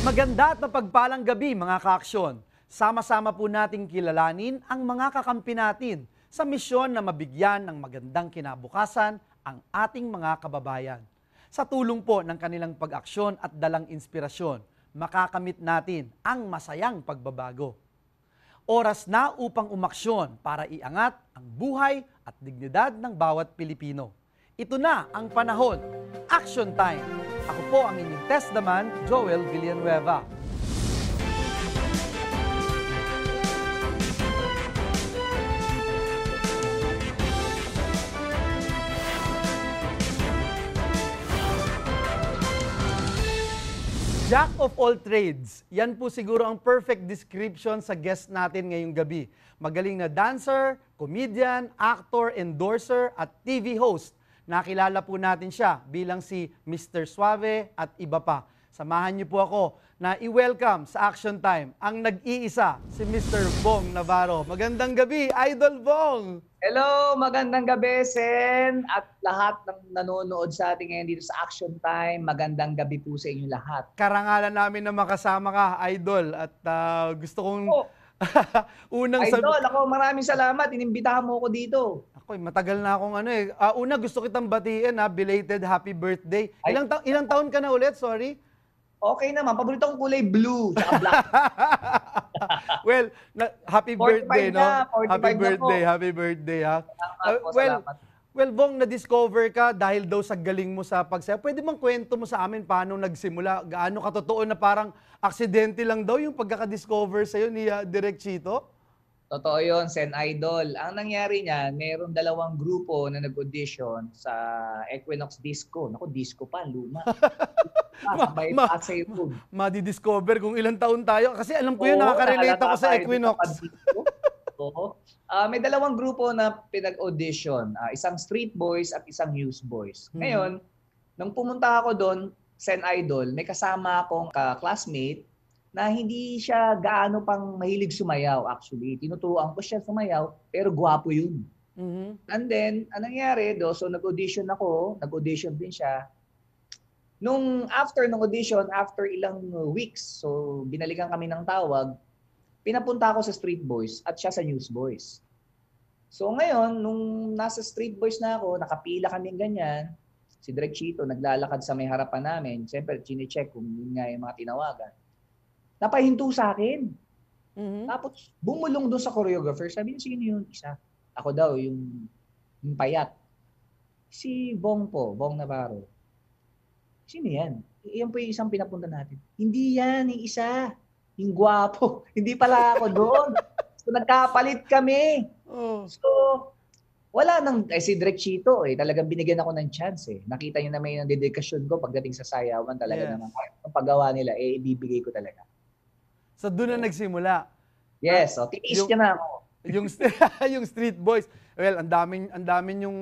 Maganda at mapagpalang gabi mga kaaksyon. Sama-sama po nating kilalanin ang mga kakampi natin sa misyon na mabigyan ng magandang kinabukasan ang ating mga kababayan. Sa tulong po ng kanilang pag-aksyon at dalang inspirasyon, makakamit natin ang masayang pagbabago. Oras na upang umaksyon para iangat ang buhay at dignidad ng bawat Pilipino. Ito na ang panahon. Action time! Ako po ang inyong testdaman, Joel Villanueva. Jack of all trades. Yan po siguro ang perfect description sa guest natin ngayong gabi. Magaling na dancer, comedian, actor, endorser at TV host. Nakilala po natin siya bilang si Mr. Suave at iba pa. Samahan niyo po ako na i-welcome sa Action Time ang nag-iisa si Mr. Bong Navarro. Magandang gabi, Idol Bong! Hello, magandang gabi, Sen, at lahat ng nanonood sa atin ngayon dito sa Action Time. Magandang gabi po sa inyo lahat. Karangalan namin na makasama ka, Idol. At ah, gusto kong Oh, unang Idol, ako maraming salamat. Inimbitahan mo ako dito. Eh, matagal na akong ano eh. Ah, una, gusto kitang batiin ha, belated happy birthday. Ay. Ilang, ta- ilang taon ka na ulit? Sorry. Okay naman, paborito kong kulay blue tsaka black. well, na, happy 45 birthday, no? na, 45 Happy na birthday, happy birthday, ha? Salamat Ah, po, well, salamat. well, Bong, na-discover ka dahil daw sa galing mo sa pagsayaw. Pwede bang kwento mo sa amin paano nagsimula? Gaano katotoo na parang aksidente lang daw yung pagkaka-discover sa'yo ni ah, Direk Chito? Totoo yun, Sen Idol. Ang nangyari niyan, meron dalawang grupo na nag-audition sa Equinox Disco. Naku, disco pa, luma. ma- Road. Madi-discover kung ilang taon tayo. Kasi alam ko yun, Oo, nakaka-relate ako sa Equinox. Oo. Ah, may dalawang grupo na pinag-audition. Ah, isang street boys at isang news boys. Mhm. Ngayon, nung pumunta ako doon, Sen Idol, may kasama akong ka-classmate na hindi siya gaano pang mahilig sumayaw actually. Tinuturuan ko siya sumayaw, pero gwapo yun. Mhm. And then, anong nangyari do? So, nag-audition ako, nag-audition din siya. Nung after ng audition, after ilang weeks, so binalikan kami ng tawag, pinapunta ako sa Street Boys at siya sa News Boys. So ngayon, nung nasa Street Boys na ako, nakapila kaming ganyan, si Direk Chito naglalakad sa may harapan namin. Siyempre, chine-check kung yun nga yung mga tinawagan. Napahinto sa akin. Mhm. Tapos bumulong doon sa choreographer, sabi niya, sino yun? Isa. Ako daw, yung, yung payat. Si Bong po, Bong Navarro. Sino yan? Iyan po yung isang pinapunta natin. Hindi yan, yung isa. Yung gwapo. Hindi pala ako doon. So nagkapalit kami. Oh. So, wala nang, eh, si Direk Chito, eh, talagang binigyan ako ng chance eh. Nakita niyo naman yung dedikasyon ko pagdating sa sayawan talaga Yes. naman. Ang paggawa nila, eh, ibibigay ko talaga. So doon na nagsimula. Yes, so titiis Yung- niya na ako. yung st- yung Street Boys. Well, ang daming ang daming yung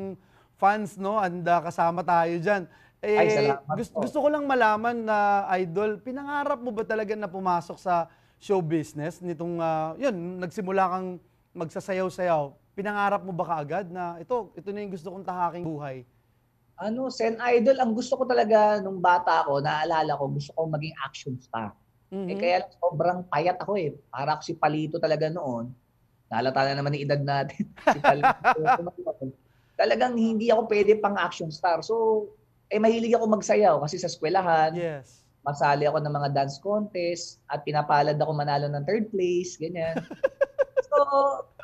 fans no, and uh, kasama tayo diyan. Eh, Ay, salamat gusto, po. gusto ko lang malaman na idol, pinangarap mo ba talaga na pumasok sa show business nitong uh, yun, nagsimula kang magsasayaw-sayaw. Pinangarap mo ba kaagad na ito, ito na yung gusto kong tahaking buhay? Ano, Sen Idol, ang gusto ko talaga nung bata ako, naalala ko, gusto ko maging action star. Mhm. Eh kaya lang sobrang payat ako eh. Para ako si Palito talaga noon. Naalata na naman yung edad natin. si Palito. Talagang hindi ako pwede pang action star. So, eh mahilig ako magsayaw kasi sa eskwelahan, Yes. masali ako ng mga dance contest at pinapalad ako manalo ng third place, ganyan. so,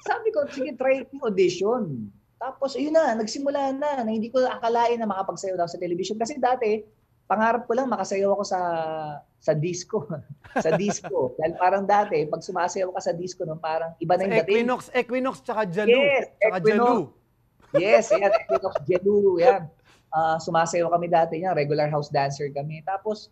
sabi ko, sige, try yung audition. Tapos, ayun na, nagsimula na, na hindi ko akalain na makapagsayaw daw sa television. Kasi dati, pangarap ko lang makasayaw ako sa sa disco. sa disco. Dahil parang dati, pag sumasayaw ka sa disco, no, parang iba na yung dating. Equinox, Equinox tsaka Jalu. Yes, tsaka Equinox. Jalu. Yes, yan. Equinox Jelu, yan. Ah, sumasayaw kami dati yan. Regular house dancer kami. Tapos,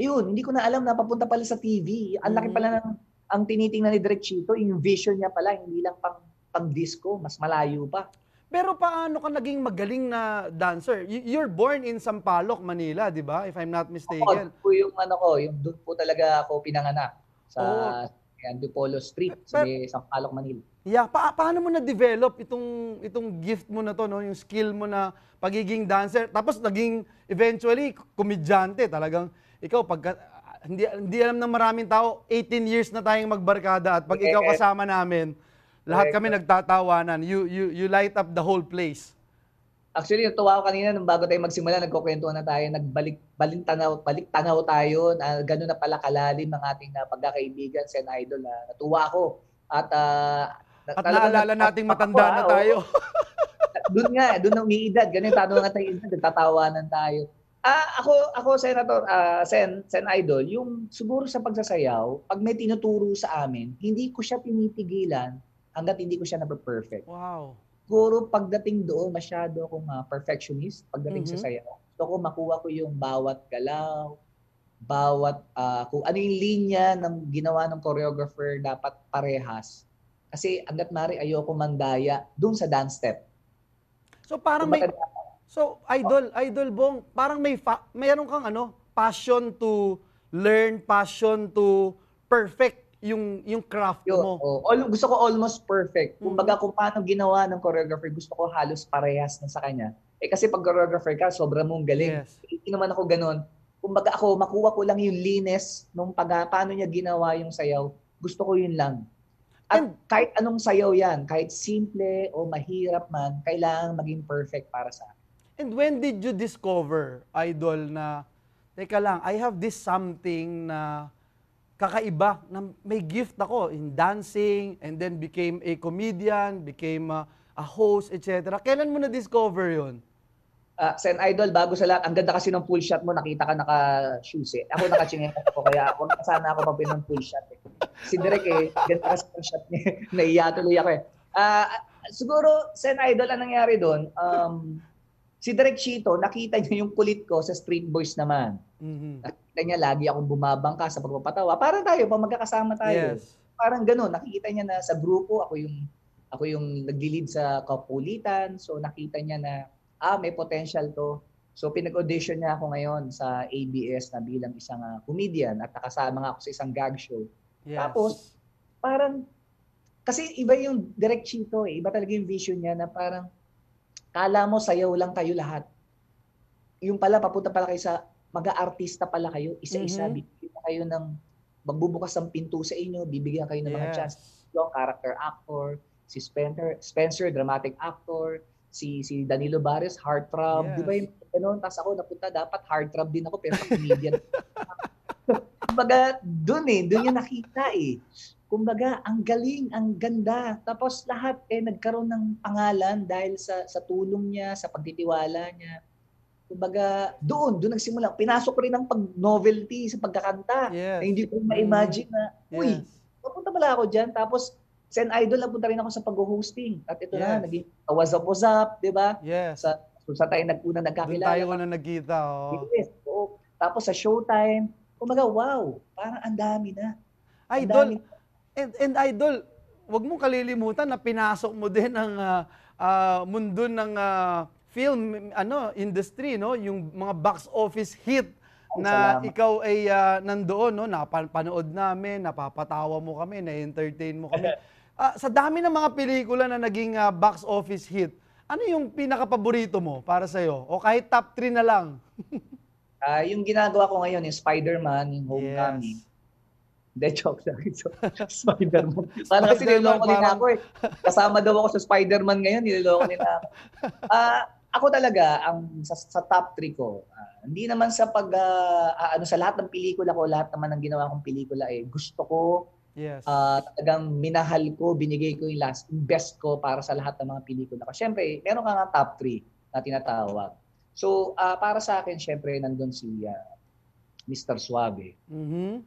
ayun, hindi ko na alam na papunta pala sa TV. Ang laki Mm. pala ng ang tinitingnan ni Direk Chito, yung vision niya pala, hindi lang pang pang disco, mas malayo pa. Pero paano ka naging magaling na dancer? You're born in Sampaloc, Manila, di ba? If I'm not mistaken. po yung ano ko, yung doon po talaga ako pinanganak sa Oo. Antipolo Street, sa may Sampaloc, Manila. Yeah, pa- paano mo na-develop itong itong gift mo na to, no? Yung skill mo na pagiging dancer. Tapos naging eventually komedyante, talagang ikaw pagka hindi, hindi alam ng maraming tao, 18 years na tayong magbarkada at pag ikaw Correct. kasama namin, lahat kami nagtatawanan. You, you, you light up the whole place. Actually, natuwa ko kanina nung bago tayo magsimula, nagkukwento na tayo, nagbalik balik tanaw, balik tanaw tayo, na gano'n na pala kalalim ang ating uh, pagkakaibigan, Sen Idol. ah. natuwa ako. At, na- At naalala nat- nating matanda na tayo. doon nga, doon na umiidad. Ganun yung tanong natin, nagtatawanan tayo. Ah, ako, ako, Senator, ah, Sen, Sen Idol, yung siguro sa pagsasayaw, pag may tinuturo sa amin, hindi ko siya pinipigilan hanggat hindi ko siya na-perfect. wow. siguro pagdating doon, masyado akong ah, perfectionist pagdating Mhm. sa sayaw. Gusto ko makuha ko yung bawat galaw, bawat ah, kung ano yung linya ng ginawa ng choreographer dapat parehas. Kasi hanggat mari ayoko mandaya doon sa dance step. So parang may, Kumbaga, so idol, idol bong, parang may, fa- mayroon kang ano, passion to learn, passion to perfect yung yung craft yun, mo. oh, al- gusto ko almost perfect. Mhm. Kumbaga kung paano ginawa ng choreographer, gusto ko halos parehas na sa kanya. Eh kasi pag choreographer ka, sobrang mong galing. Yes. hindi naman ako ganun. Kumbaga ako, makuha ko lang yung linis nung pag, paano niya ginawa yung sayaw. Gusto ko yun lang. At And- kahit anong sayaw yan, kahit simple o mahirap man, kailangan maging perfect para sa akin. And when did you discover, idol, na, teka lang, I have this something na kakaiba, na may gift ako in dancing, and then became a comedian, became a, a host, etc. Kailan mo na-discover yun? Ah, Sen Idol, bago sa lahat, ang ganda kasi ng full shot mo, nakita ka naka-shoes eh. Ako naka-chinelas ako, kaya ako sana ako pag ng full shot eh. Si Derek eh, ganda kasi ng shot niya. Naiya tuloy ako eh. Ah, siguro, Sen Idol, ang nangyari doon, um, si Derek Chito, nakita niya yung kulit ko sa Street Boys naman. Mhm. Nakita niya lagi akong bumabangka sa pagpapatawa. Parang tayo, pag magkakasama tayo. Yes. Parang ganun, nakikita niya na sa grupo, ako yung ako yung nagli-lead sa kapulitan. So nakita niya na ah, may potential to. So pinag-audition niya ako ngayon sa ABS na bilang isang ah, comedian at nakasama nga ako sa isang gag show. Yes. Tapos, Parang kasi iba yung direct chito eh. Iba talaga yung vision niya na parang kala mo sayaw lang kayo lahat. Yung pala papunta pala kayo sa mag-aartista pala kayo, isa-isa Mhm. bibigyan na kayo ng magbubukas ng pinto sa inyo, bibigyan kayo ng mga Yes. chance yung character actor, si Spencer, Spencer dramatic actor, si si Danilo Bares heartthrob, Yes. di ba yung ganun? Tapos ako napunta dapat heartthrob din ako pero comedian. Kumbaga, dun eh, dun yung nakita eh. Kumbaga, ang galing, ang ganda. Tapos lahat eh nagkaroon ng pangalan dahil sa sa tulong niya, sa pagtitiwala niya. Kumbaga, doon, doon nagsimula. Pinasok ko rin ang pag-novelty sa pagkakanta. Yes. Na hindi ko ma-imagine na, uy, Yes. Papunta pala ako dyan. Tapos, Sen Idol, napunta rin ako sa pag-hosting. At ito na, Yes. naging wazap-wazap, di ba? Yes. Sa, kung saan tayo nagpuna Doon nagkakilala. tayo na nagkita. Oh. Yes, oo. Tapos sa showtime, kumbaga, wow, parang ang dami na. Ang Idol, dami- And, and idol, wag mong kalilimutan na pinasok mo din ang ah, ah, mundo ng ah, film ano industry no, yung mga box office hit Ay, na salamat. ikaw ay ah, nandoon no, napanood namin, napapatawa mo kami, na-entertain mo kami. Ah, sa dami ng mga pelikula na naging ah, box office hit, ano yung pinaka-paborito mo para sa O kahit top 3 na lang. Ah, yung ginagawa ko ngayon is Spider-Man, yung Homecoming. Yes. Hindi, joke lang. Spider-Man. Parang kasi Spider-Man, niloloko nila ako eh. Kasama daw ako sa Spider-Man ngayon, niloloko nila ako. Ah, ako talaga, ang sa, sa top 3 ko, ah, hindi naman sa pag, ah, ah, ano, sa lahat ng pelikula ko, lahat naman ng ginawa kong pelikula, eh, gusto ko, Yes. ah, talagang minahal ko, binigay ko yung last, yung best ko para sa lahat ng mga pelikula ko. Siyempre, meron ka nga top 3 na tinatawag. So, ah, para sa akin, siyempre, nandun si ah, Mr. Suave, Mhm.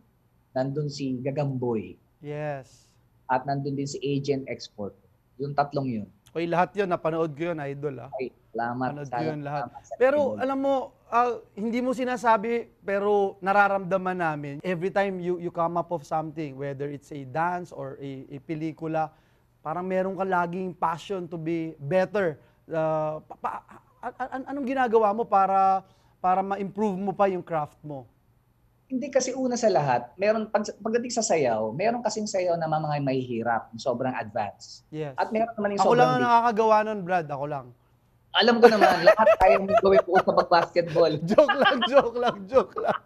nandun si Gagamboy, Yes. at nandun din si Agent Export. Yung tatlong yun. Oy, lahat 'yon napanood ko 'yon, idol ah. Ay, salamat. Salamat, yun lahat. salamat sa Pero Pinoy. alam mo, ah, hindi mo sinasabi pero nararamdaman namin every time you you come up of something whether it's a dance or a, a pelikula, parang meron ka laging passion to be better. Ah, pa- pa- a- a- anong ginagawa mo para para ma-improve mo pa yung craft mo? Hindi kasi una sa lahat, meron pag, pagdating sa sayaw, meron kasing sayaw na mga may hirap, sobrang advanced. Yes. At meron naman yung Ako lang sobrang ang basic. nakakagawa nun, Brad. Ako lang. Alam ko naman, lahat kayang gawin po sa pag-basketball. Joke lang, joke lang, joke lang.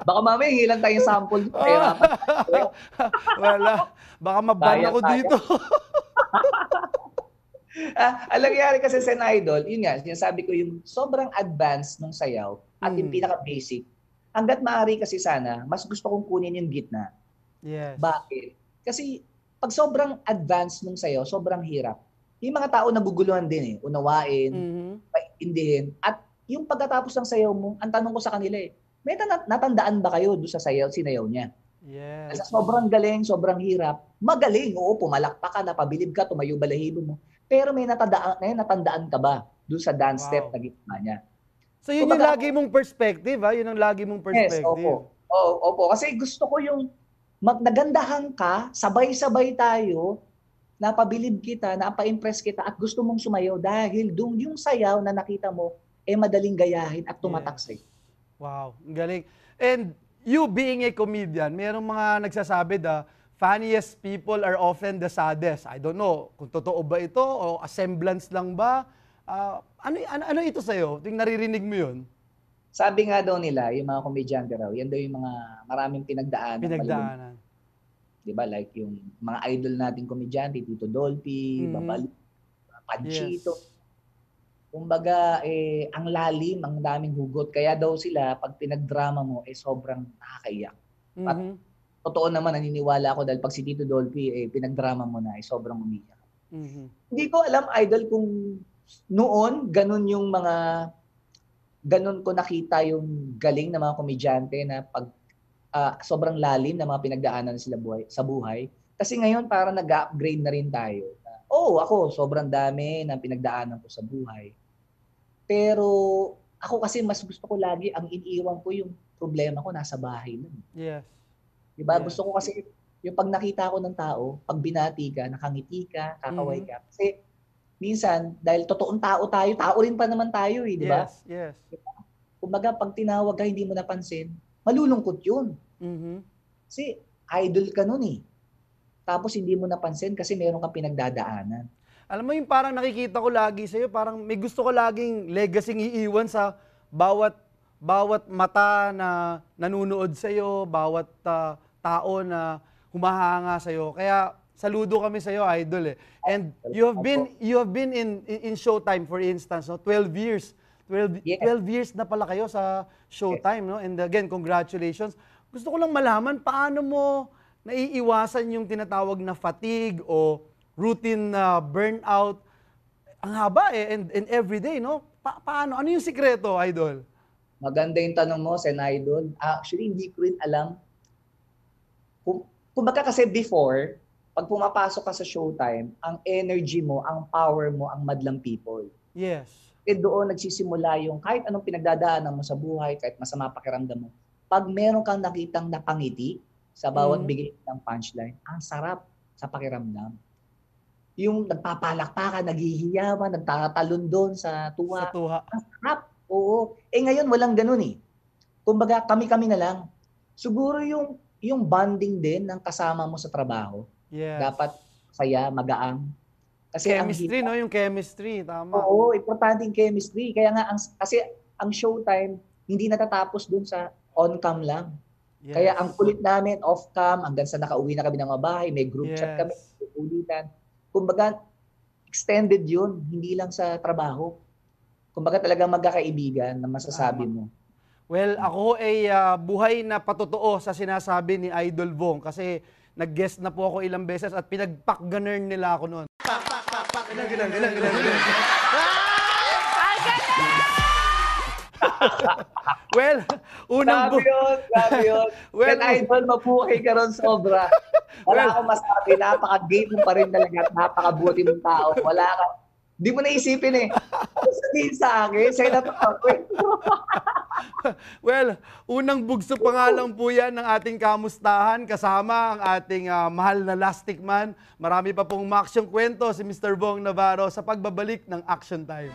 Baka mamaya hilang tayong sample. dito, eh, Ah. Wala. Baka maban Kaya, ako kaya. dito. Ah, ang nangyari kasi sa Idol, yun nga, sinasabi ko yung sobrang advanced nung sayaw at yung Mm. pinaka-basic. Hanggat maaari kasi sana, mas gusto kong kunin yung gitna. yes. Bakit? Kasi pag sobrang advanced nung sayaw, sobrang hirap. Yung mga tao naguguluhan din eh, unawain, Mhm. paintindihin. At yung pagkatapos ng sayaw mo, ang tanong ko sa kanila eh, may tan- natandaan ba kayo doon sa sayaw, sinayaw niya? Yes. Kasi sobrang galing, sobrang hirap. Magaling, oo, pumalakpak ka, napabilib ka, tumayo balahibo mo. Pero may natandaan, may natandaan ka ba doon sa dance Wow. step na gitna niya? So yun yung Kumbaga- lagi mong perspective, ha? Yun ang lagi mong Yes, perspective. opo. Oo, opo. Kasi gusto ko yung mag nagandahan ka, sabay-sabay tayo, napabilib kita, napa-impress kita, at gusto mong sumayaw dahil doon yung sayaw na nakita mo, eh madaling gayahin at tumatak Yes. sa'yo. Wow, ang galing. And you being a comedian, merong mga nagsasabi da, funniest people are often the saddest. I don't know kung totoo ba ito o a semblance lang ba. Ah, ano, ano, ano ito sa'yo? Ting naririnig mo yun? Sabi nga daw nila, yung mga komedyante raw, yan daw yung mga maraming pinagdaan. Pinagdaanan. Di ba? Like yung mga idol nating komedyante, Tito Dolphy, Mhm. Babali, Panchito. Yes. Kumbaga, eh, ang lalim, ang daming hugot. Kaya daw sila, pag pinagdrama mo, eh, sobrang nakakaiyak. Mhm. Totoo naman, naniniwala ako dahil pag si Tito Dolphy, eh, pinagdrama mo na, eh, sobrang umiyak. Mhm. Hindi ko alam, idol, kung noon, ganun yung mga, ganun ko nakita yung galing ng mga komedyante na pag ah, sobrang lalim na mga pinagdaanan sila buhay, sa buhay. Kasi ngayon, parang nag-upgrade na rin tayo. Oo, oh, ako, sobrang dami na pinagdaanan ko sa buhay. Pero ako kasi mas gusto ko lagi, ang iniiwan ko yung problema ko nasa bahay lang. Yes. Diba? Yeah. Gusto ko kasi yung pag nakita ko ng tao, pag binati ka, nakangiti ka, kakaway Mhm. ka. Kasi minsan, dahil totoong tao tayo, tao rin pa naman tayo eh, di ba? Yes, yes. Kumbaga, pag tinawag ka, hindi mo napansin, malulungkot yun. Mhm. Kasi idol ka nun eh. Tapos hindi mo napansin kasi meron kang pinagdadaanan. Alam mo yung parang nakikita ko lagi sa'yo, parang may gusto ko laging legacy iiwan sa bawat bawat mata na nanunood sa'yo, bawat ah, tao na humahanga sa'yo. Kaya saludo kami sa'yo, idol eh. And you have been you have been in in, in Showtime for instance, no? 12 years. 12, Yes. 12 years na pala kayo sa Showtime, no? And again, congratulations. Gusto ko lang malaman paano mo naiiwasan yung tinatawag na fatigue o routine na burnout. Ang haba eh, and, and everyday, no? Pa- paano? Ano yung sikreto, idol? Maganda yung tanong mo, Sen Idol. Actually, hindi ko rin alam. Kung, kumbaga kasi before, pag pumapasok ka sa showtime, ang energy mo, ang power mo, ang madlang people. Yes. Eh doon nagsisimula yung kahit anong pinagdadaanan mo sa buhay, kahit masama pakiramdam mo, pag meron kang nakitang napangiti sa bawat Mhm. bigay ng punchline, ang sarap sa pakiramdam. Yung nagpapalakpakan, naghihiyawan, nagtatalon doon sa tuwa. Sa tuha. Sarap. Oo. Eh ngayon walang ganun eh. Kumbaga kami-kami na lang. Siguro yung yung bonding din ng kasama mo sa trabaho, Yes. dapat saya, magaang. Kasi ang chemistry, no? Yung chemistry, tama. Oo, importante yung chemistry. Kaya nga, ang, kasi ang showtime, hindi natatapos dun sa on-cam lang. Yes. Kaya ang kulit namin, off-cam, hanggang sa nakauwi na kami ng mga bahay, may group chat kami, Yes. ulitan. Kumbaga, extended yun, hindi lang sa trabaho. Kumbaga talagang magkakaibigan na masasabi mo. Well, ako ay ah, buhay na patotoo sa sinasabi ni Idol Bong kasi nag-guest na po ako ilang beses at pinagpakganern nila ako noon. Pak, Ganun, ganun, ganun, ganun, ganun. well, unang Grabe bu- yun, grabe yun. Well, Well, idol, mapuhay ka ron sobra. Wala Well- akong masabi, napaka-game mo pa rin talaga at napaka-buti mong tao. Wala ka. Di mo naisipin eh. Ano sabihin sa akin? Sa'yo na. Well, unang bugso pa nga lang po yan ng ating kamustahan kasama ang ating ah, mahal na Lastic Man. Marami pa pong maksyong kwento si Mr. Bong Navarro sa pagbabalik ng Action Time.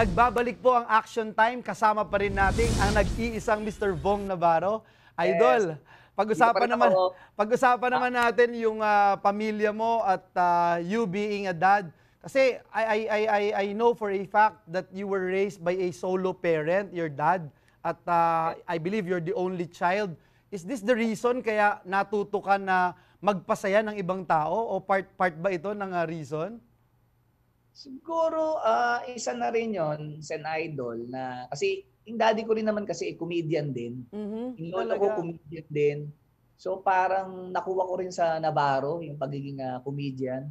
Nagbabalik po ang action time. Kasama pa rin natin ang nag-iisang Mr. Vong Navarro. Idol, pag-usapan Dito pa rin naman ako. pag-usapan naman natin yung ah, pamilya mo at ah, you being a dad. Kasi I, I, I, I, I know for a fact that you were raised by a solo parent, your dad, at ah, I believe you're the only child. Is this the reason kaya natuto ka na magpasaya ng ibang tao o part part ba ito ng ah, reason? Siguro, ah, isa na rin yon Sen Idol, na kasi yung daddy ko rin naman kasi comedian din. Mhm. Yung lolo ko comedian din. So parang nakuha ko rin sa Navarro yung pagiging ah, comedian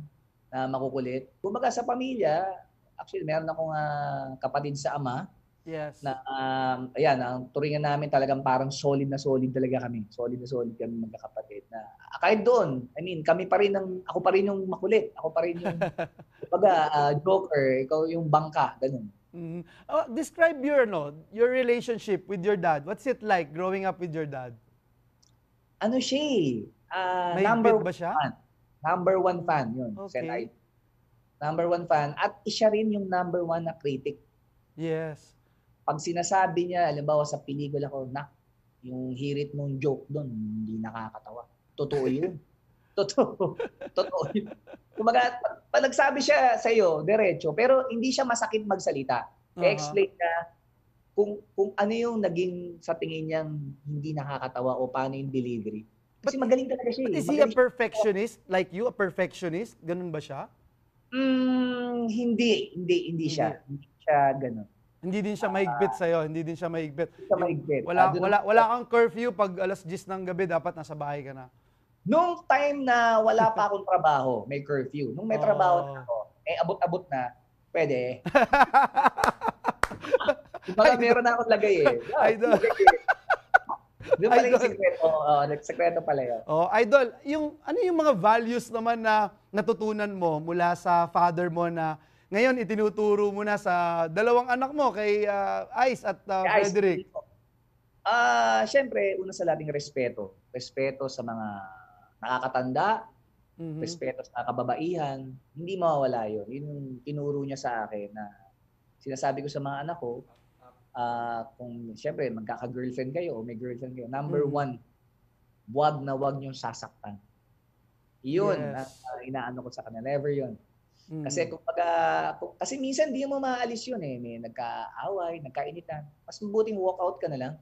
na makukulit. Kumbaga sa pamilya, actually meron akong ah, kapatid sa ama Yes. na um, ayan, ang turingan namin talagang parang solid na solid talaga kami. Solid na solid kami magkakapatid na ah, kahit doon, I mean, kami pa rin ang ako pa rin yung makulit. Ako pa rin yung kumbaga ah, joker, ikaw yung bangka, ganun. Mhm. Oh, describe your no, your relationship with your dad. What's it like growing up with your dad? Ano siya May number ba siya? fan. Number one fan yun. Okay. Idol. Number one fan. At siya rin yung number one na critic. Yes. Pag sinasabi niya, halimbawa sa pelikula ko, na yung hirit mong joke doon, hindi nakakatawa. Totoo yun. Totoo. Totoo yun. Kumbaga, pag, nagsabi siya sa iyo, diretso, pero hindi siya masakit magsalita. Uh-huh. I-explain niya kung kung ano yung naging sa tingin niyang hindi nakakatawa o paano yung delivery. Kasi But- magaling talaga siya. But eh. is he a perfectionist? Like you, a perfectionist? Ganun ba siya? Mm, hindi, hindi, hindi siya. Hindi siya ganun. Hindi din siya mahigpit sa'yo. Hindi din siya mahigpit. Hindi siya mahigpit. Wala, Ah, dun- wala, wala kang curfew pag alas 10 ng gabi, dapat nasa bahay ka na. Nung time na wala pa akong trabaho, may curfew. Nung may Oh. trabaho na ako, eh abot-abot na, pwede. Baka meron na akong lagay eh. Idol. eh. Doon pala yung Idol. sekreto. Oh, sekreto pala yun. Oh, idol, yung ano yung mga values naman na natutunan mo mula sa father mo na ngayon itinuturo mo na sa dalawang anak mo kay ah, Ice at ah, Guys, Frederick. Ah, syempre, una sa lating respeto. Respeto sa mga nakakatanda, Mhm. respeto sa kababaihan, hindi mawawala yun. Yun yung tinuro niya sa akin na sinasabi ko sa mga anak ko, ah, kung siyempre magkaka-girlfriend kayo o may girlfriend kayo, number Mhm. one, wag na wag niyong sasaktan. Yun, Yes. ang ah, inaano ko sa kanila. Never yun. Mhm. Kasi kung pagka, kung, kasi minsan di mo maalis yun eh. May nagkaaway, nagkainitan. Mas mabuting walk out ka na lang.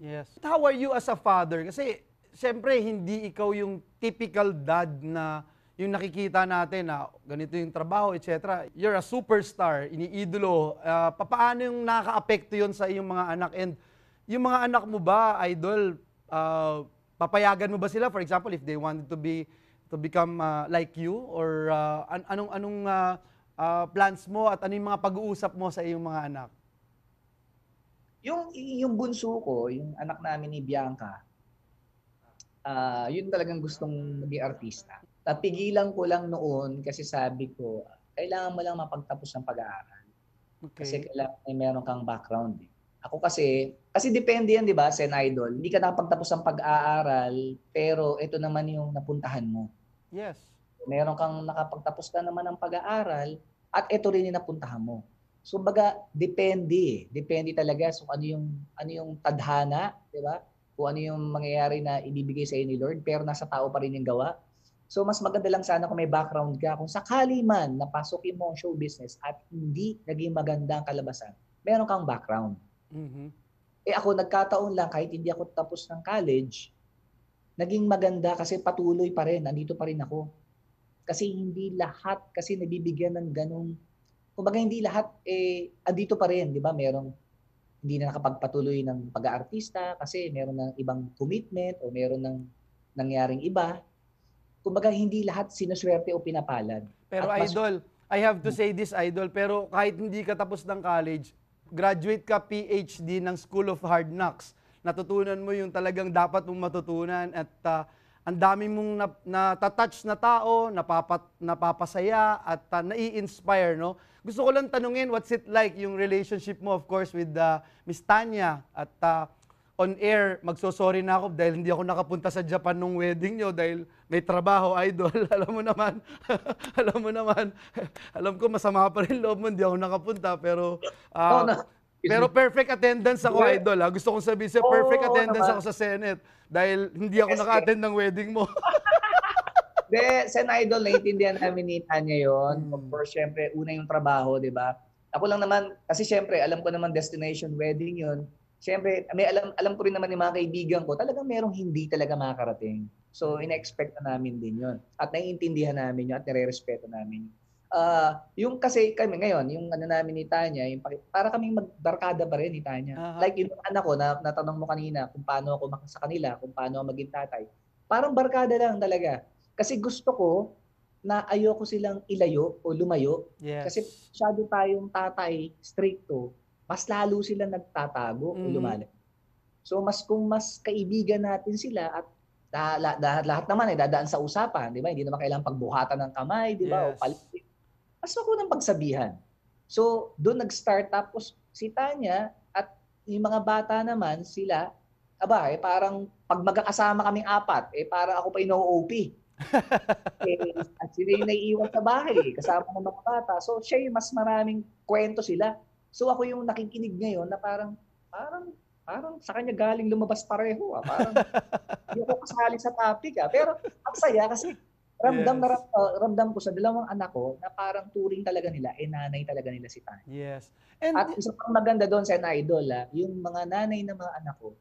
Yes. How are you as a father? Kasi, siyempre, hindi ikaw yung typical dad na yung nakikita natin na ganito yung trabaho, etc. You're a superstar, iniidolo. Uh, papaano yung nakaka-apekto yun sa iyong mga anak? And yung mga anak mo ba, idol, ah, papayagan mo ba sila? For example, if they wanted to be to become ah, like you? Or ah, an- anong, anong ah, ah, plans mo at ano yung mga pag-uusap mo sa iyong mga anak? Yung yung bunso ko, yung anak namin ni Bianca, ah yun talagang gustong maging artista. Napigilan ko lang noon kasi sabi ko, kailangan mo lang mapagtapos ng pag-aaral. Kasi Okay. kailangan may meron kang background. Eh. Ako kasi, kasi depende yan, di ba, Sen Idol. Hindi ka nakapagtapos ng pag-aaral, pero ito naman yung napuntahan mo. Yes. Meron kang nakapagtapos ka naman ng pag-aaral, at ito rin yung napuntahan mo. So baga depende, eh. depende talaga so ano yung ano yung tadhana, 'di ba? Kung ano yung mangyayari na ibibigay sa ni Lord, pero nasa tao pa rin yung gawa. So mas maganda lang sana kung may background ka. Kung sakali man napasukin mo ang show business at hindi naging maganda ang kalabasan, meron kang background. Mhm. Eh ako nagkataon lang kahit hindi ako tapos ng college, naging maganda kasi patuloy pa rin, nandito pa rin ako. Kasi hindi lahat kasi nabibigyan ng ganong kumbaga hindi lahat eh andito pa rin, 'di ba? Merong hindi na nakapagpatuloy ng pag-aartista kasi meron ng ibang commitment o meron ng nangyaring iba. Kumbaga hindi lahat sinuswerte o pinapalad. Pero At mas- idol, I have to say this idol, pero kahit hindi ka tapos ng college, graduate ka PhD ng School of Hard Knocks. Natutunan mo yung talagang dapat mong matutunan at ah, ang dami mong na- natatouch na tao, napapat, napapasaya at ah, nai-inspire, no? Gusto ko lang tanungin, what's it like yung relationship mo, of course, with ah, Miss Tanya? At ah, on air, magsosorry na ako dahil hindi ako nakapunta sa Japan nung wedding nyo dahil may trabaho, idol. alam mo naman, alam mo naman, alam ko masama pa rin loob mo, hindi ako nakapunta, pero, ah, Oo na. pero perfect attendance ako, Well, idol. ah. Gusto kong sabihin sa perfect oo attendance naman. ako sa Senate dahil hindi ako Yes, naka-attend ng wedding mo. De, Sen Idol, naiintindihan namin ni Tanya yun. Mm. Of course, syempre, una yung trabaho, di ba? Ako lang naman, kasi syempre, alam ko naman destination wedding yun. Syempre, may alam, alam ko rin naman yung mga kaibigan ko, talagang merong hindi talaga makakarating. So, ina-expect na namin din yun. At naiintindihan namin yun at nire-respeto namin. Ah, yung kasi kami ngayon, yung ano namin ni Tanya, yung para kaming magbarkada pa rin ni Tanya. Aha. Like yung anak ko na natanong mo kanina kung paano ako sa kanila, kung paano ako maging tatay. Parang barkada lang talaga. Kasi gusto ko na ayoko silang ilayo o lumayo. Yes. Kasi masyado tayong tatay, stricto, mas lalo sila nagtatago o Mhm. lumalab. So mas kung mas kaibigan natin sila at da- la- da- lahat naman ay dadaan sa usapan, di ba? Hindi naman kailangang pagbuhatan ng kamay, di ba? Yes. O palit. Mas ako ng pagsabihan. So doon nag-start tapos si Tanya at yung mga bata naman sila, aba, eh parang pag magkakasama kaming apat, eh parang ako pa yung OP. eh, at sila yung naiiwan sa bahay, eh, kasama ng mga bata. So, siya yung mas maraming kwento sila. So, ako yung nakikinig ngayon na parang, parang, parang sa kanya galing lumabas pareho. Ah. Parang, hindi ako kasali sa topic. Ah. Pero, ang saya kasi, ramdam, Yes. na, ram- uh, ramdam ko sa dalawang anak ko na parang turing talaga nila, eh nanay talaga nila si Tanya. Yes. And At isa pang maganda doon sa idol, ah, yung mga nanay ng mga anak ko,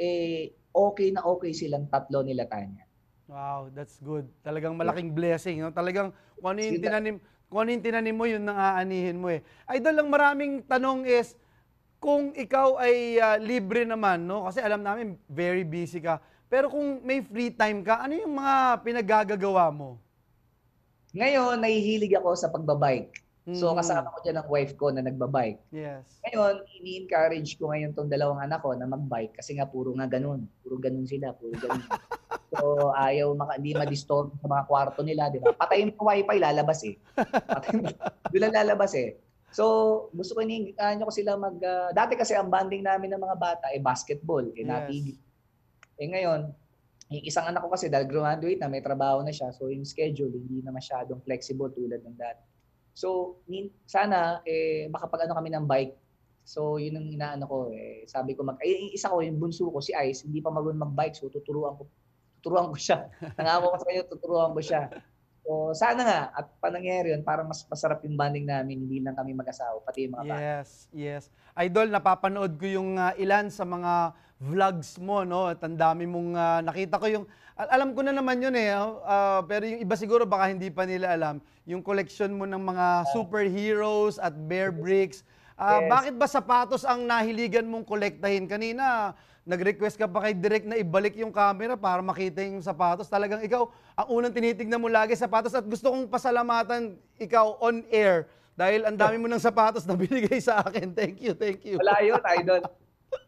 eh, okay na okay silang tatlo nila Tanya. Wow, that's good. Talagang malaking blessing. No? Talagang kung ano yung tinanim, kung ano yung tinanim mo, yun nang aanihin mo eh. Idol, ang maraming tanong is, kung ikaw ay ah, libre naman, no? Kasi alam namin, very busy ka. Pero kung may free time ka, ano yung mga pinagagagawa mo? Ngayon, nahihilig ako sa pagbabike. So, Mm, kasama ko dyan ang wife ko na nagbabike. Yes. Ngayon, ini-encourage ko ngayon tong dalawang anak ko na magbike kasi nga puro nga ganun. Puro ganun sila, puro ganun. so, ayaw maka, hindi ma-disturb sa mga kwarto nila, di ba? Patayin mo wifi, lalabas eh. Patayin mo, doon lalabas eh. So, gusto ko ini ko sila mag... ah, dati kasi ang banding namin ng mga bata ay basketball, eh Yes. natigil. Eh ngayon, yung isang anak ko kasi dahil graduate na, may trabaho na siya, so yung schedule hindi na masyadong flexible tulad ng dati. So, sana eh makapag-ano kami ng bike. So, yun ang inaano ko eh. Sabi ko mag eh, isa ko yung bunso ko si Ice, hindi pa marunong mag-bike, so tuturuan ko tuturuan ko siya. Nangako ko sa kanya, tuturuan ko siya. So, sana nga at panangyari yun, parang mas masarap yung bonding namin, hindi lang kami mag-asawa, pati yung mga bata. Yes, yes. Idol, napapanood ko yung ah, ilan sa mga vlogs mo, no? At ang dami mong ah, nakita ko yung al- alam ko na naman yun eh, ah, pero yung iba siguro baka hindi pa nila alam, yung collection mo ng mga superheroes at bear bricks. Ah, Yes. Bakit ba sapatos ang nahiligan mong kolektahin? Kanina, nag-request ka pa kay Direk na ibalik yung camera para makita yung sapatos. Talagang ikaw, ang unang tinitignan mo lagi sapatos at gusto kong pasalamatan ikaw on air dahil ang dami mo ng sapatos na binigay sa akin. Thank you, thank you. Wala yun, idol.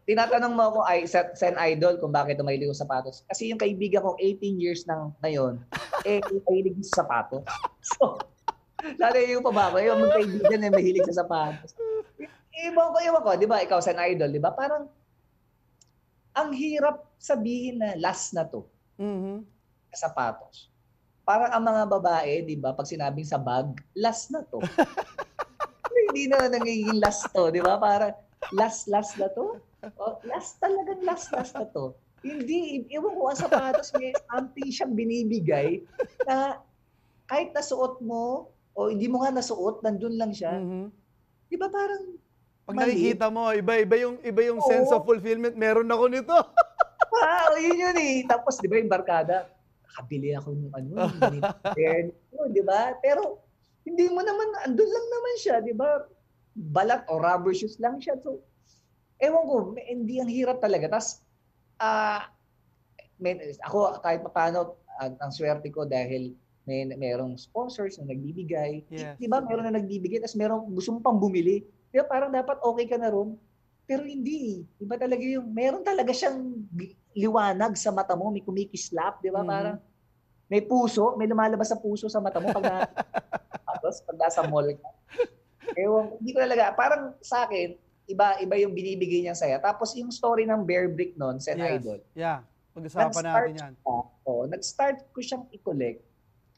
Tinatanong mo ako, ay, sen idol, kung bakit mahilig ko sa sapatos. Kasi yung kaibigan ko, 18 years nang ngayon, eh, mahilig sa sapatos. So, lalo yung pa ba ako, yung mga kaibigan na mahilig sa sapatos. Iwan ko, iwan ko, di ba, ikaw, sen idol, di ba? Parang, ang hirap sabihin na last na to, Mhm. sa sapatos. Parang ang mga babae, di ba, pag sinabing sa bag, last na to. Hindi na nagiging last to, di ba? Parang, last, last na to? Oh, last talagang last, last na to. Hindi, iwan ko ang sapatos, may something siyang binibigay na kahit nasuot mo, o hindi mo nga nasuot, nandun lang siya. Mhm. Di ba parang, Pag Mali. nakikita mo, iba-iba yung, iba yung Oo. sense of fulfillment. Meron ako nito. wow, yun yun eh. Tapos, di ba yung barkada, nakabili ako ng ano, ganito, di ba? Pero, hindi mo naman, andun lang naman siya, di ba? Balat o rubber shoes lang siya. So, ewan ko, hindi ang hirap talaga. Tapos, ah, may- ako kahit pa paano, ang, ang swerte ko dahil may merong sponsors na nagbibigay. Di- Yes. Di ba? Meron na nagbibigay, tapos merong gusto mo pang bumili. Di ba? Parang dapat okay ka na ron. Pero hindi. eh. Iba talaga yung, meron talaga siyang liwanag sa mata mo, may kumikislap, di ba? Mhm. Parang may puso, may lumalabas sa puso sa mata mo pag na, tapos pag nasa mall ka. Ewan, ko, hindi ko talaga, parang sa akin, iba iba yung binibigay niyang saya. Tapos yung story ng Bear Brick noon, Sen Yes. Idol. Yeah. Pag-usapan natin yan. Oh, nag-start ko siyang i-collect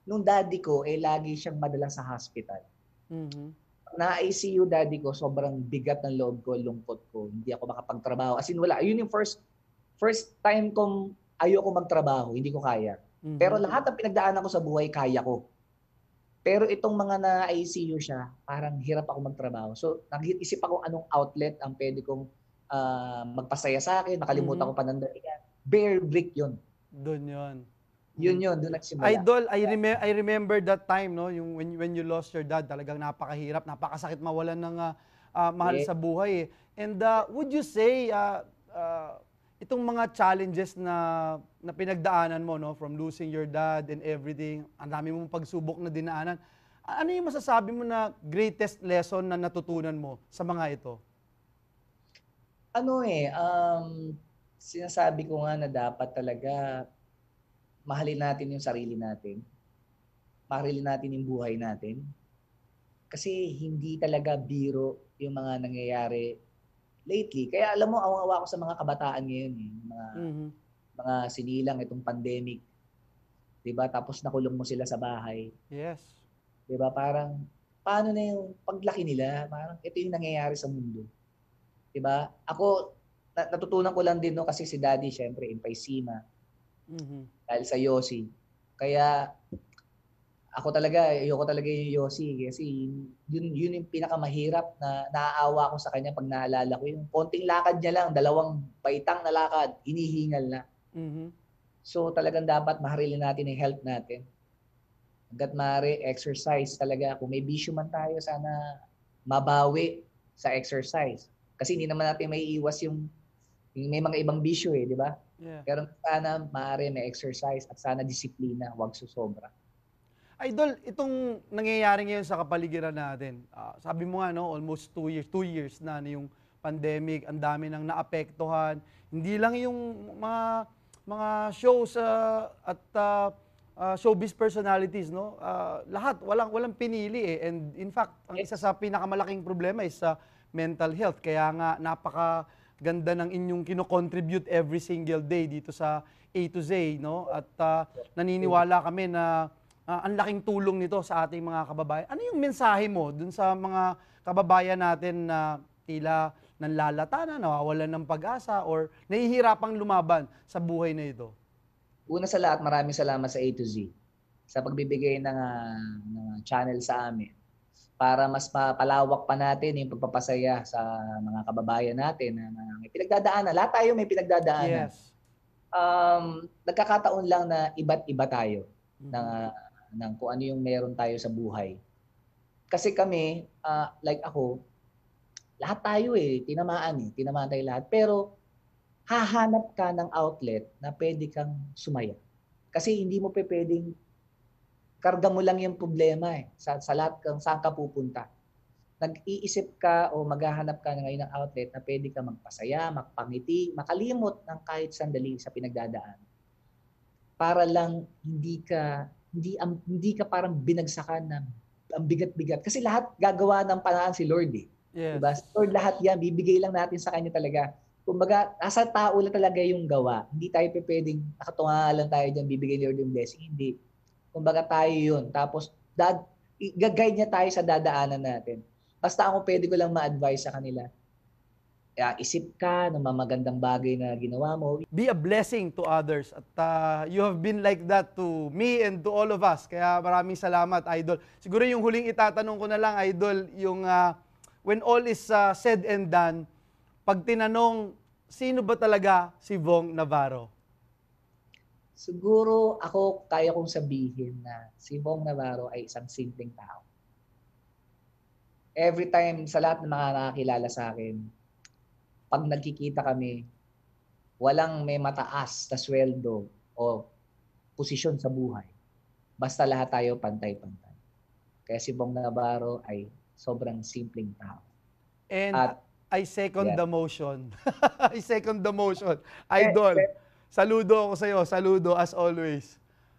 nung daddy ko eh lagi siyang madala sa hospital. Mhm. Na ICU daddy ko, sobrang bigat ng loob ko, lungkot ko. Hindi ako makapagtrabaho. As in wala. Yun yung first first time kong ayoko magtrabaho, hindi ko kaya. Mhm. Pero lahat ng pinagdaanan ko sa buhay, kaya ko. Pero itong mga na ICU siya, parang hirap ako magtrabaho. So, nag-isip ako anong outlet ang pwede kong ah, magpasaya sa akin, makalimutan Mhm. ko panandalian. Bear brick yun. Doon yun. Yun yun, doon nagsimula. Idol, I, reme- I remember that time, no, yung when, when you lost your dad, talagang napakahirap, napakasakit mawalan ng ah, ah, mahal Yeah. sa buhay. eh. And ah, would you say, ah, ah, itong mga challenges na, na pinagdaanan mo, no, from losing your dad and everything, ang dami mong pagsubok na dinaanan, ano yung masasabi mo na greatest lesson na natutunan mo sa mga ito? ano eh, um, sinasabi ko nga na dapat talaga mahalin natin yung sarili natin. Mahalin natin yung buhay natin. Kasi hindi talaga biro yung mga nangyayari lately. Kaya alam mo, awang-awa ko sa mga kabataan ngayon eh. Mga, Mhm. mga sinilang itong pandemic. 'Di ba Tapos nakulong mo sila sa bahay. Yes. 'Di ba Parang, paano na yung paglaki nila? Parang ito yung nangyayari sa mundo. 'Di ba Ako, na- natutunan ko lang din no kasi si daddy syempre emphysema Mhm. Dahil sa Yossi. Kaya ako talaga, ayoko talaga yung Yossi kasi yun, yun yung pinakamahirap na naaawa ko sa kanya pag naalala ko. Yung konting lakad niya lang, dalawang baitang na lakad, hinihingal na. Mhm. So talagang dapat mahalin natin yung health natin. Hanggat maaari, exercise talaga. Kung may bisyo man tayo, sana mabawi sa exercise. Kasi hindi naman natin may iwas yung, yung may mga ibang bisyo eh, di ba? Yeah. Pero sana maaari may exercise at sana disiplina, huwag susobra. Idol, itong nangyayari ngayon sa kapaligiran natin, ah, sabi mo nga, no, almost two years, two years na na yung pandemic, ang dami nang naapektuhan. Hindi lang yung mga mga shows ah, at ah, ah, showbiz personalities, no? Ah, lahat, walang walang pinili eh. And in fact, ang isa sa pinakamalaking problema is sa mental health. Kaya nga napaka ganda ng inyong kino-contribute every single day dito sa A to Z, no? At ah, naniniwala kami na ah, ang laking tulong nito sa ating mga kababayan. Ano yung mensahe mo dun sa mga kababayan natin na tila nanlalata na, nawawalan ng pag-asa or nahihirapang lumaban sa buhay na ito? Una sa lahat, maraming salamat sa A to Z sa pagbibigay ng, ah, ng channel sa amin para mas mapalawak pa natin yung pagpapasaya sa mga kababayan natin na, na may pinagdadaanan. Lahat tayo may pinagdadaanan. Yes. Um, nagkakataon lang na iba't iba tayo Mhm. ng, ng kung ano yung meron tayo sa buhay. Kasi kami, ah, like ako, lahat tayo eh, tinamaan eh, tinamaan tayo lahat. Pero hahanap ka ng outlet na pwede kang sumaya. Kasi hindi mo pe pwedeng karga mo lang yung problema eh, sa, sa lahat kang saan ka pupunta. Nag-iisip ka o maghahanap ka ngayon ng outlet na pwede ka magpasaya, magpangiti, makalimot ng kahit sandali sa pinagdadaan. Para lang hindi ka hindi am- hindi ka parang binagsakan ng ang bigat-bigat kasi lahat gagawa ng paraan si Lord eh. Yes. Diba? Lord, lahat yan, bibigay lang natin sa Kanya talaga. Kumbaga, nasa tao lang talaga yung gawa. Hindi tayo pwedeng nakatunga lang tayo dyan, bibigay ni Lord yung blessing. Hindi. Kumbaga tayo yun. Tapos, dad, gag-guide niya tayo sa dadaanan natin. Basta ako pwede ko lang ma-advise sa kanila. Kaya isip ka ng mga magandang bagay na ginawa mo. be a blessing to others. At uh, you have been like that to me and to all of us. Kaya maraming salamat, Idol. Siguro yung huling itatanong ko na lang, Idol, yung uh, when all is uh, said and done, pag tinanong, sino ba talaga si Vong Navarro? Siguro ako kaya kong sabihin na si Bong Navarro ay isang simpleng tao. Every time sa lahat ng mga nakakilala sa akin, pag nagkikita kami, walang may mataas na sweldo o posisyon sa buhay. Basta lahat tayo pantay-pantay. Kaya si Bong Navarro ay sobrang simpleng tao. And At- I second Yeah. the motion. I second the motion. Idol, Eh, saludo ako sa iyo. Saludo as always.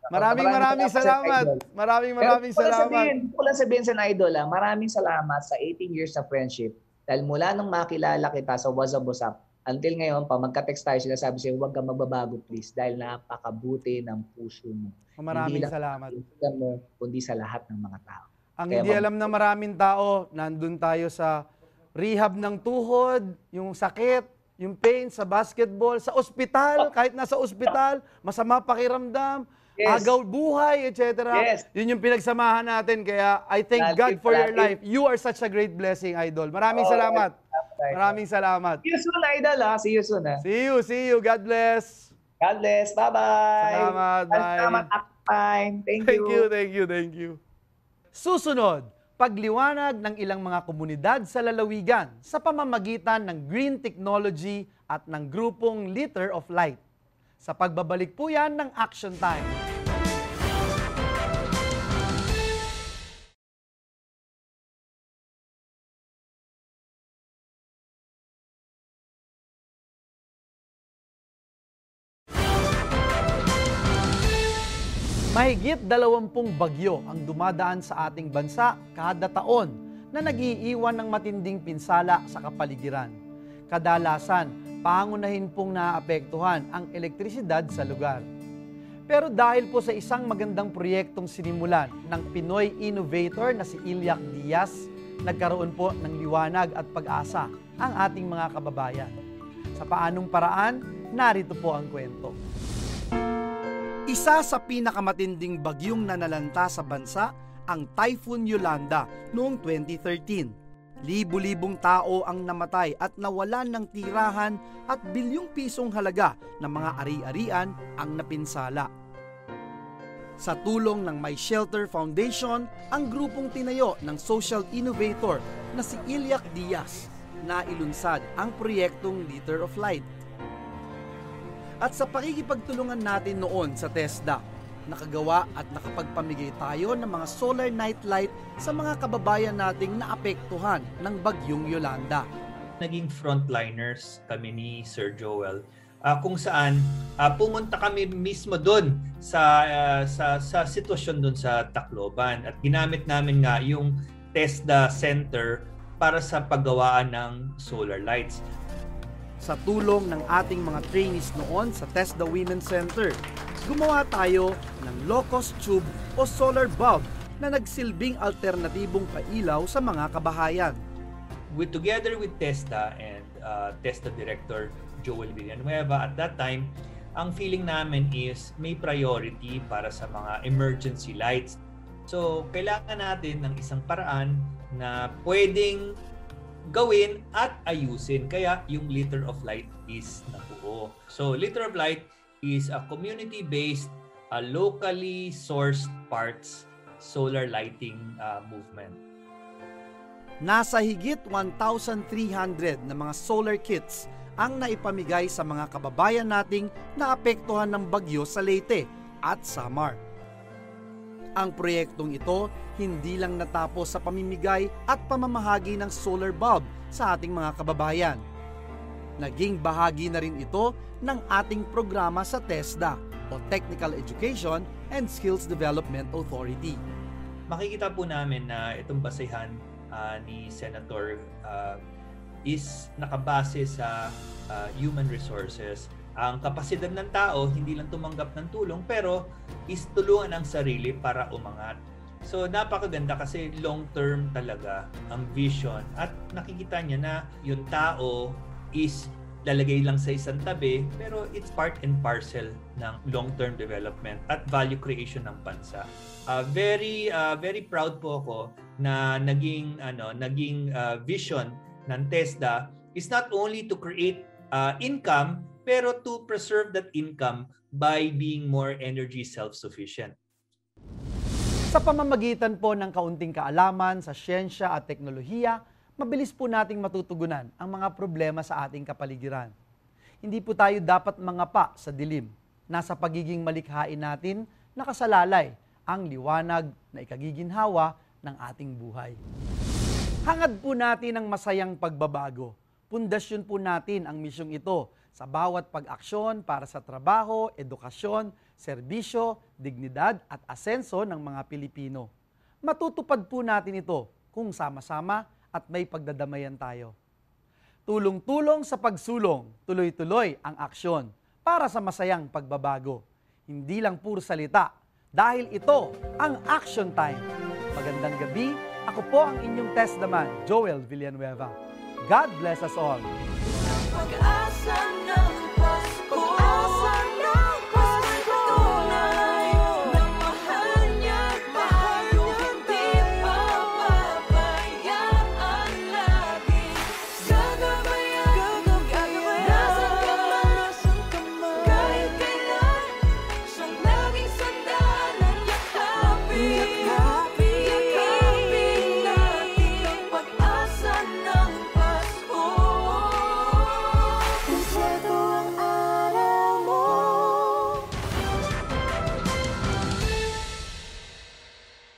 Maraming maraming Maraming salamat. Maraming Pero maraming lang salamat. Sabihin, lang sabihin sa Idol, ah, maraming salamat sa 18 years na friendship. Dahil mula nung makilala kita sa WhatsApp, until ngayon, pag magka-text tayo, sinasabi sa'yo, huwag kang magbabago please dahil napakabuti ng puso mo. Maraming lang- salamat. Hindi lang mo, kundi sa lahat ng mga tao. Ang Kaya hindi alam ng maraming tao, nandun tayo sa rehab ng tuhod, yung sakit, yung pain sa basketball, sa ospital, kahit nasa ospital, masama pakiramdam, Yes. agaw buhay, etc. Yes. Yun yung pinagsamahan natin. Kaya I thank Palagi, God for your palagi. life. You are such a great blessing, Idol. Maraming Oo, salamat. Idol. Maraming salamat. See you soon, Idol. Ha? See you soon. Ha? See you, see you. God bless. God bless. Bye-bye. Salamat, bye. Salamat. Thank, Thank you, thank you, thank you. Susunod, pagliwanag ng ilang mga komunidad sa lalawigan sa pamamagitan ng green technology at ng grupong Liter of Light. Sa pagbabalik po yan ng Action Time. Mahigit dalawampung bagyo ang dumadaan sa ating bansa kada taon na nagiiwan ng matinding pinsala sa kapaligiran. Kadalasan, pangunahin pong naapektuhan ang elektrisidad sa lugar. Pero dahil po sa isang magandang proyektong sinimulan ng Pinoy innovator na si Ilyak Diaz, nagkaroon po ng liwanag at pag-asa ang ating mga kababayan. Sa paanong paraan, narito po ang kwento. Isa sa pinakamatinding bagyong nanalanta sa bansa ang Typhoon Yolanda noong 2013. Libu-libong tao ang namatay at nawalan ng tirahan at bilyong pisong halaga ng mga ari-arian ang napinsala. Sa tulong ng My Shelter Foundation, ang grupong tinayo ng social innovator na si Ilyak Diaz na ilunsad ang proyektong Liter of Light at sa pakikipagtulungan natin noon sa TESDA, nakagawa at nakapagpamigay tayo ng mga solar night light sa mga kababayan nating naapektuhan ng bagyong Yolanda. naging frontliners kami ni Sir Joel ah, kung saan ah, pumunta kami mismo doon sa ah, sa sa sitwasyon doon sa Tacloban at ginamit namin nga yung TESDA Center para sa paggawaan ng solar lights. Sa tulong ng ating mga trainees noon sa TESDA Women's Center, gumawa tayo ng low-cost tube o solar bulb na nagsilbing alternatibong pailaw sa mga kabahayan. with together with Testa and uh, Testa director Joel Villanueva at that time ang feeling namin is may priority para sa mga emergency lights. So, kailangan natin ng isang paraan na pwedeng gawin at ayusin. Kaya yung Liter of Light is nabuo. So, Liter of Light is a community-based, uh, locally sourced parts solar lighting uh, movement. Nasa higit 1,300 na mga solar kits ang naipamigay sa mga kababayan nating naapektuhan ng bagyo sa Leyte at Samar. Ang proyektong ito hindi lang natapos sa pamimigay at pamamahagi ng solar bulb sa ating mga kababayan. Naging bahagi na rin ito ng ating programa sa TESDA o Technical Education and Skills Development Authority. makikita po namin na itong basehan ah, ni Senator ah, is nakabase sa ah, human resources. Ang kapasidad ng tao, hindi lang tumanggap ng tulong, pero is tulungan ang sarili para umangat. So napakaganda kasi long-term talaga ang vision at nakikita niya na yung tao is lalagay lang sa isang tabi pero it's part and parcel ng long-term development at value creation ng bansa. Uh, very uh, very proud po ako na naging ano naging uh, vision ng TESDA is not only to create uh, income pero to preserve that income by being more energy self-sufficient. Sa pamamagitan po ng kaunting kaalaman sa siyensya at teknolohiya, mabilis po nating matutugunan ang mga problema sa ating kapaligiran. Hindi po tayo dapat mangapa sa dilim. Nasa pagiging malikhain natin nakasalalay ang liwanag na ikagiginhawa ng ating buhay. Hangad po natin ang masayang pagbabago. Pundasyon po natin ang misyong ito sa bawat pag-aksyon para sa trabaho, edukasyon, serbisyo, dignidad at asenso ng mga Pilipino. Matutupad po natin ito kung sama-sama at may pagdadamayan tayo. Tulong-tulong sa pagsulong, tuloy-tuloy ang aksyon para sa masayang pagbabago. Hindi lang puro salita, dahil ito ang action time. Magandang gabi, ako po ang inyong testament, Joel Villanueva. God bless us all. Pag-asa